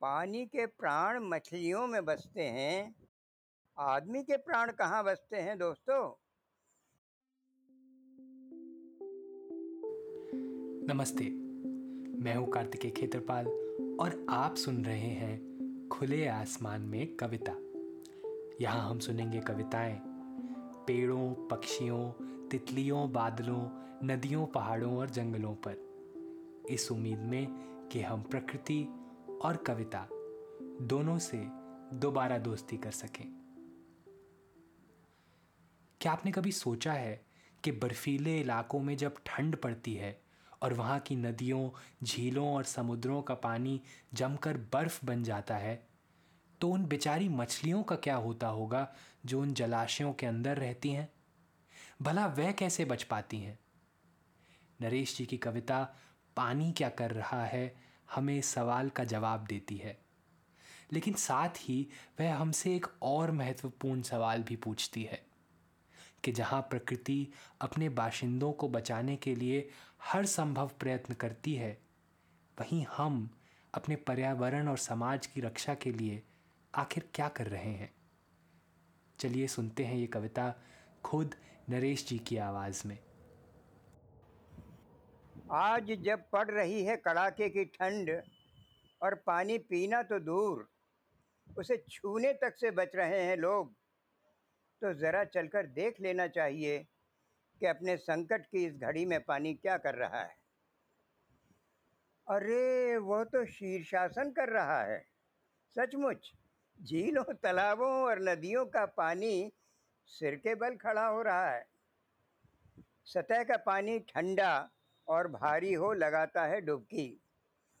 पानी के प्राण मछलियों में बसते हैं। आदमी के प्राण कहाँ बसते हैं दोस्तों? नमस्ते, मैं हूँ कार्तिकेय खेत्रपाल और आप सुन रहे हैं खुले आसमान में कविता। यहाँ हम सुनेंगे कविताएँ। पेड़ों, पक्षियों, तितलियों, बादलों, नदियों, पहाड़ों और जंगलों पर। इस उम्मीद में कि हम प्रकृति और कविता दोनों से दोबारा दोस्ती कर सकें। क्या आपने कभी सोचा है कि बर्फीले इलाकों में जब ठंड पड़ती है और वहाँ की नदियों, झीलों और समुद्रों का पानी जमकर बर्फ़ बन जाता है तो उन बेचारी मछलियों का क्या होता होगा जो उन जलाशयों के अंदर रहती हैं? भला वह कैसे बच पाती हैं? नरेश जी की कविता, पानी क्या कर रहा है? हमें सवाल का जवाब देती है। लेकिन साथ ही वह हमसे एक और महत्वपूर्ण सवाल भी पूछती है कि जहाँ प्रकृति अपने बाशिंदों को बचाने के लिए हर संभव प्रयत्न करती है, वहीं हम अपने पर्यावरण और समाज की रक्षा के लिए आखिर क्या कर रहे हैं? चलिए सुनते हैं ये कविता खुद नरेश जी की आवाज़ में। आज जब पड़ रही है कड़ाके की ठंड और पानी पीना तो दूर, उसे छूने तक से बच रहे हैं लोग तो ज़रा चलकर देख लेना चाहिए कि अपने संकट की इस घड़ी में पानी क्या कर रहा है। अरे वह तो शीर्षासन कर रहा है। सचमुच, झीलों, तालाबों और नदियों का पानी सिर के बल खड़ा हो रहा है। सतह का पानी ठंडा और भारी हो लगाता है डुबकी।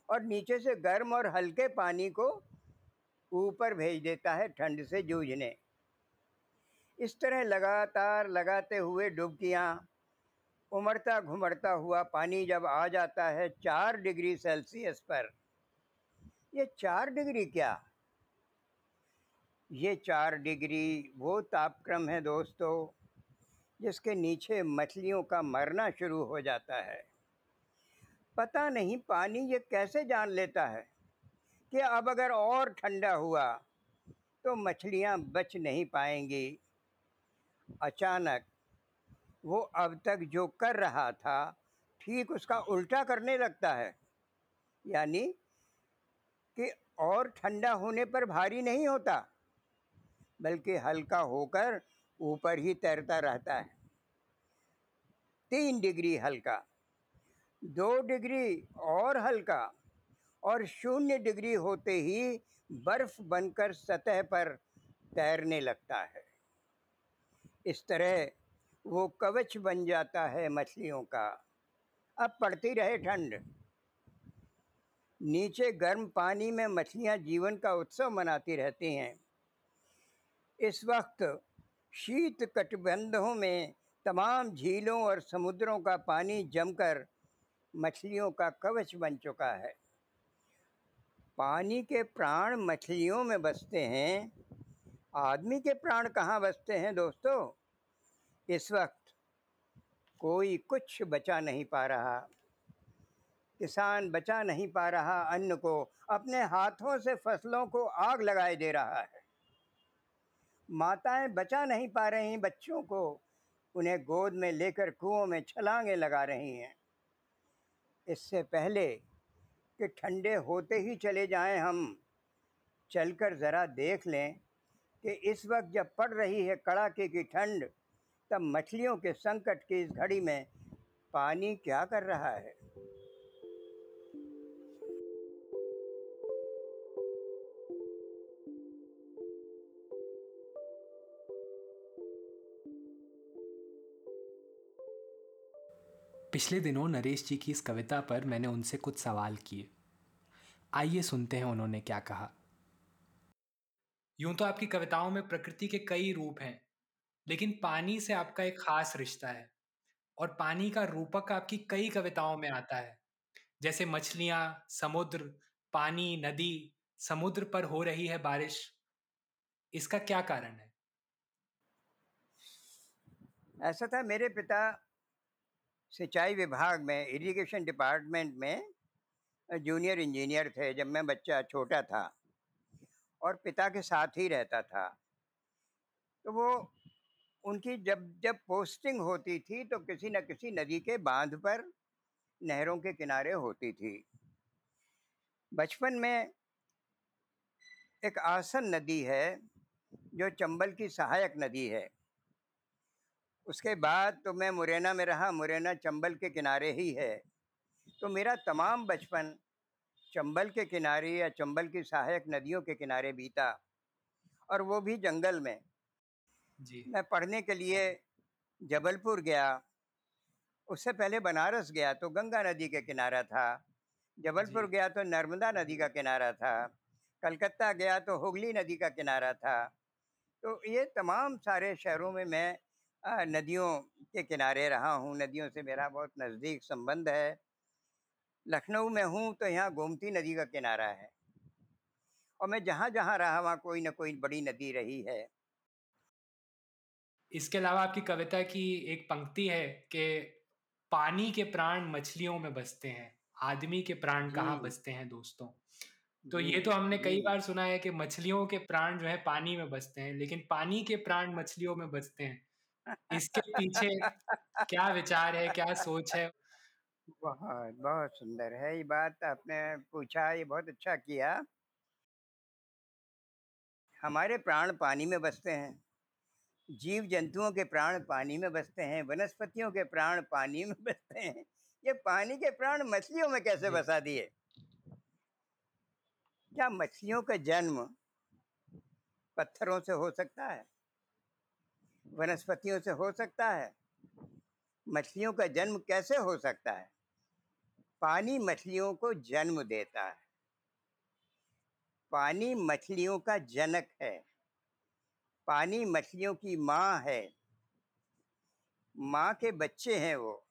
और नीचे से गर्म और हल्के पानी को ऊपर भेज देता है ठंड से जूझने। इस तरह लगातार लगाते हुए डुबकियाँ उमड़ता घुमड़ता हुआ पानी जब आ जाता है चार डिग्री सेल्सियस पर। ये चार डिग्री क्या? ये चार डिग्री वो तापक्रम है दोस्तों, जिसके नीचे मछलियों का मरना शुरू हो जाता है। पता नहीं पानी ये कैसे जान लेता है कि अब अगर और ठंडा हुआ तो मछलियाँ बच नहीं पाएँगी। अचानक वो अब तक जो कर रहा था, ठीक उसका उल्टा करने लगता है। यानी कि और ठंडा होने पर भारी नहीं होता, बल्कि हल्का होकर ऊपर ही तैरता रहता है। तीन डिग्री हल्का। दो डिग्री और हल्का और शून्य डिग्री होते ही बर्फ़ बनकर सतह पर तैरने लगता है। इस तरह वो कवच बन जाता है मछलियों का। अब पड़ती रहे ठंड। नीचे गर्म पानी में मछलियाँ जीवन का उत्सव मनाती रहती हैं। इस वक्त शीत कटबंधों में तमाम झीलों और समुद्रों का पानी जमकर मछलियों का कवच बन चुका है। पानी के प्राण मछलियों में बसते हैं। आदमी के प्राण कहाँ बसते हैं दोस्तों? इस वक्त कोई कुछ बचा नहीं पा रहा। किसान बचा नहीं पा रहा, अन्न को, अपने हाथों से फ़सलों को आग लगाए दे रहा है। माताएँ बचा नहीं पा रही, बच्चों को उन्हें गोद में लेकर कुओं में छलांगे लगा रही हैं। इससे पहले कि ठंडे होते ही चले जाएँ हम, चलकर ज़रा देख लें कि इस वक्त जब पड़ रही है कड़ाके की ठंड, तब मछलियों के संकट की इस घड़ी में पानी क्या कर रहा है। पिछले दिनों नरेश जी की इस कविता पर मैंने उनसे कुछ सवाल किए। आइए सुनते हैं उन्होंने क्या कहा। यूँ तो आपकी कविताओं में प्रकृति के कई रूप हैं, लेकिन पानी से आपका एक खास रिश्ता है और पानी का रूपक आपकी कई कविताओं में आता है। जैसे मछलियाँ, समुद्र, पानी, नदी, समुद्र पर हो रही है बारिश। इसका क्या कारण है? ऐसा था, मेरे पिता सिंचाई विभाग में इरिगेशन डिपार्टमेंट में जूनियर इंजीनियर थे जब मैं बच्चा छोटा था और पिता के साथ ही रहता था। तो वो उनकी जब जब पोस्टिंग होती थी तो किसी न किसी नदी के बाँध पर, नहरों के किनारे होती थी। बचपन में एक आसन नदी है जो चंबल की सहायक नदी है। उसके बाद तो मैं मुरैना में रहा मुरैना चंबल के किनारे ही है। तो मेरा तमाम बचपन चंबल के किनारे या चंबल की सहायक नदियों के किनारे बीता और वो भी जंगल में। जी। मैं पढ़ने के लिए जबलपुर गया उससे पहले बनारस गया तो गंगा नदी के किनारा था। जबलपुर गया तो नर्मदा नदी का किनारा था कलकत्ता गया तो हुगली नदी का किनारा था। तो ये तमाम सारे शहरों में मैं नदियों के किनारे रहा हूँ नदियों से मेरा बहुत नज़दीक संबंध है। लखनऊ में हूँ तो यहाँ गोमती नदी का किनारा है। और मैं जहाँ जहाँ रहा वहाँ कोई ना कोई बड़ी नदी रही है। इसके अलावा आपकी कविता की एक पंक्ति है कि पानी के प्राण मछलियों में बसते हैं आदमी के प्राण कहाँ बसते हैं दोस्तों? तो ये तो हमने कई बार सुना है कि मछलियों के प्राण जो है पानी में बसते हैं लेकिन पानी के प्राण मछलियों में बसते हैं। इसके पीछे क्या विचार है क्या सोच है? बहुत बहुत सुंदर है ये बात आपने पूछा ये बहुत अच्छा किया। हमारे प्राण पानी में बसते हैं। जीव जंतुओं के प्राण पानी में बसते हैं वनस्पतियों के प्राण पानी में बसते हैं। ये पानी के प्राण मछलियों में कैसे बसा दिए? क्या मछलियों का जन्म पत्थरों से हो सकता है? वनस्पतियों से हो सकता है। मछलियों का जन्म कैसे हो सकता है? पानी मछलियों को जन्म देता है। पानी मछलियों का जनक है। पानी मछलियों की माँ है। माँ के बच्चे हैं वो।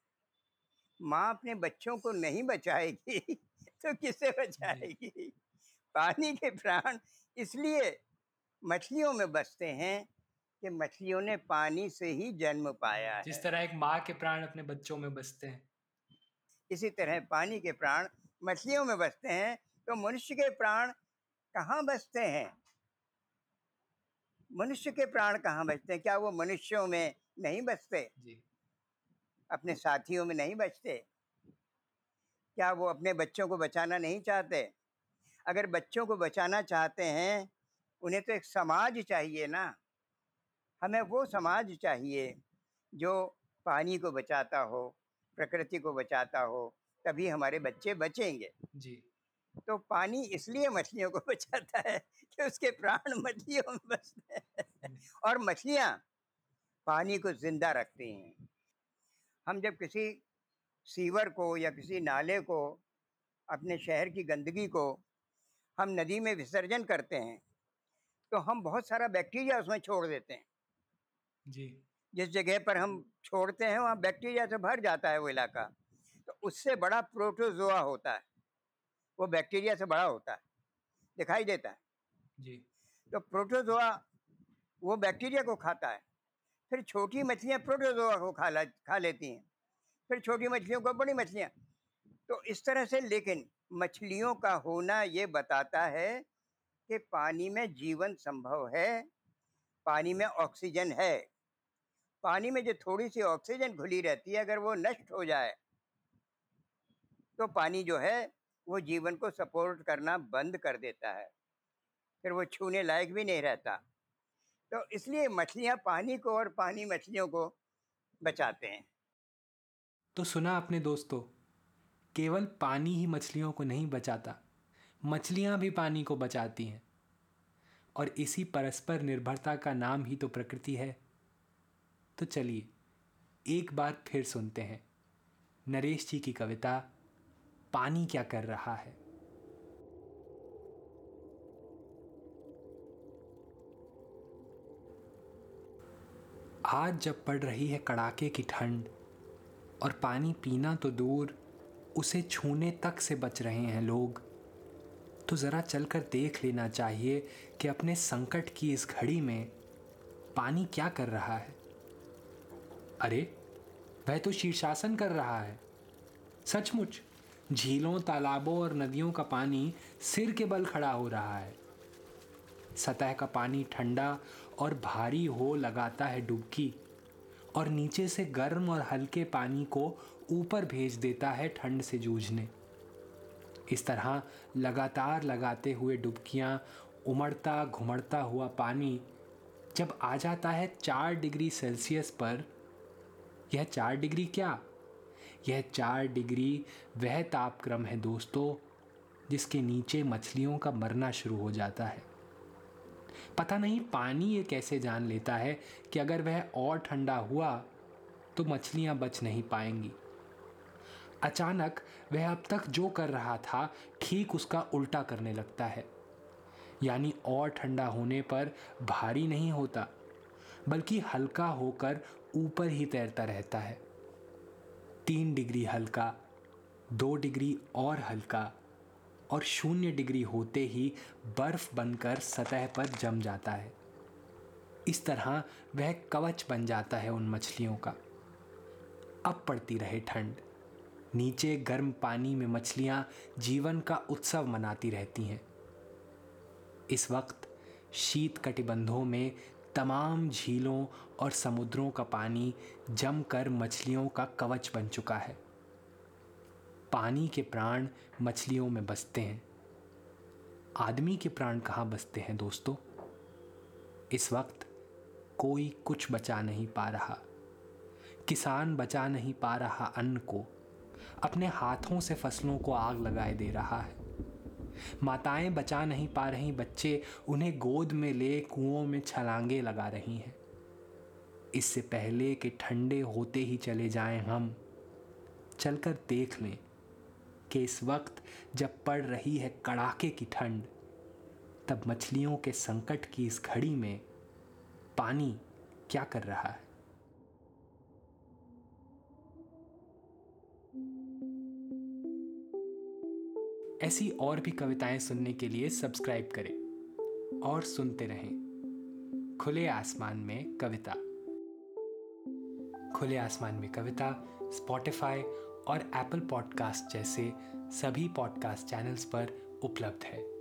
माँ अपने बच्चों को नहीं बचाएगी तो किसे बचाएगी? पानी के प्राण इसलिए मछलियों में बसते हैं कि मछलियों ने पानी से ही जन्म पाया जिस है। तरह एक माँ के प्राण अपने बच्चों में बसते हैं। इसी तरह पानी के प्राण मछलियों में बसते हैं तो मनुष्य के प्राण कहाँ बसते हैं? मनुष्य के प्राण कहाँ बसते हैं? क्या वो मनुष्यों में नहीं बसते? जी। अपने साथियों में नहीं बचते? क्या वो अपने बच्चों को बचाना नहीं चाहते? अगर बच्चों को बचाना चाहते हैं उन्हें तो एक समाज चाहिए ना। हमें वो समाज चाहिए जो पानी को बचाता हो प्रकृति को बचाता हो तभी हमारे बच्चे बचेंगे। जी। तो पानी इसलिए मछलियों को बचाता है कि उसके प्राण मछलियों में बचते हैं। और मछलियाँ पानी को ज़िंदा रखती हैं। हम जब किसी सीवर को या किसी नाले को अपने शहर की गंदगी को हम नदी में विसर्जन करते हैं तो हम बहुत सारा बैक्टीरिया उसमें छोड़ देते हैं। जी। जिस जगह पर हम छोड़ते हैं वहाँ बैक्टीरिया से भर जाता है वो इलाका। तो उससे बड़ा प्रोटोजोआ होता है। वो बैक्टीरिया से बड़ा होता है। दिखाई देता है। जी। तो प्रोटोजोआ वो बैक्टीरिया को खाता है। फिर छोटी मछलियाँ प्रोटोजोआ को खा ला खा लेती हैं। फिर छोटी मछलियों को बड़ी मछलियाँ। तो इस तरह से लेकिन मछलियों का होना ये बताता है कि पानी में जीवन संभव है पानी में ऑक्सीजन है। पानी में जो थोड़ी सी ऑक्सीजन घुली रहती है, अगर वो नष्ट हो जाए तो पानी जो है, वो जीवन को सपोर्ट करना बंद कर देता है। फिर वो छूने लायक भी नहीं रहता। तो इसलिए मछलियाँ पानी को और पानी मछलियों को बचाते हैं। तो सुना अपने दोस्तों, केवल पानी ही मछलियों को नहीं बचाता, मछलियाँ भी पानी को बचाती हैं। और इसी परस्पर निर्भरता का नाम ही तो प्रकृति है। तो चलिए, एक बार फिर सुनते हैं। नरेश जी की कविता, पानी क्या कर रहा है? आज जब पड़ रही है कड़ाके की ठंड और पानी पीना तो दूर, उसे छूने तक से बच रहे हैं लोग तो ज़रा चलकर देख लेना चाहिए कि अपने संकट की इस घड़ी में पानी क्या कर रहा है। अरे, वह तो शीर्षासन कर रहा है। सचमुच, झीलों, तालाबों और नदियों का पानी सिर के बल खड़ा हो रहा है। सतह का पानी ठंडा और भारी हो लगाता है डुबकी और नीचे से गर्म और हल्के पानी को ऊपर भेज देता है ठंड से जूझने। इस तरह लगातार लगाते हुए डुबकियाँ उमड़ता घुमड़ता हुआ पानी जब आ जाता है चार डिग्री सेल्सियस पर यह चार डिग्री क्या? यह चार डिग्री वह तापक्रम है दोस्तों, जिसके नीचे मछलियों का मरना शुरू हो जाता है। पता नहीं पानी ये कैसे जान लेता है कि अगर वह और ठंडा हुआ तो मछलियाँ बच नहीं पाएँगी। अचानक वह अब तक जो कर रहा था, ठीक उसका उल्टा करने लगता है। यानी और ठंडा होने पर भारी नहीं होता, बल्कि हल्का होकर ऊपर ही तैरता रहता है। तीन डिग्री हल्का, दो डिग्री और हल्का और शून्य डिग्री होते ही बर्फ़ बनकर सतह पर जम जाता है। इस तरह वह कवच बन जाता है उन मछलियों का। अब पड़ती रहे ठंड। नीचे गर्म पानी में मछलियाँ जीवन का उत्सव मनाती रहती हैं। इस वक्त शीत कटिबंधों में तमाम झीलों और समुद्रों का पानी जमकर मछलियों का कवच बन चुका है। पानी के प्राण मछलियों में बसते हैं। आदमी के प्राण कहाँ बसते हैं दोस्तों? इस वक्त कोई कुछ बचा नहीं पा रहा। किसान बचा नहीं पा रहा अन्न को। अपने हाथों से फ़सलों को आग लगाए दे रहा है। माताएँ बचा नहीं पा रही, बच्चे उन्हें गोद में ले, कुओं में छलांगे लगा रही हैं। इससे पहले कि ठंडे होते ही चले जाएँ हम, चलकर देख लें कि इस वक्त जब पड़ रही है कड़ाके की ठंड, तब मछलियों के संकट की इस घड़ी में पानी क्या कर रहा है। ऐसी और भी कविताएँ सुनने के लिए सब्सक्राइब करें और सुनते रहें। खुले आसमान में कविता। खुले आसमान में कविता स्पॉटिफाई और एप्पल पॉडकास्ट जैसे सभी पॉडकास्ट चैनल्स पर उपलब्ध है।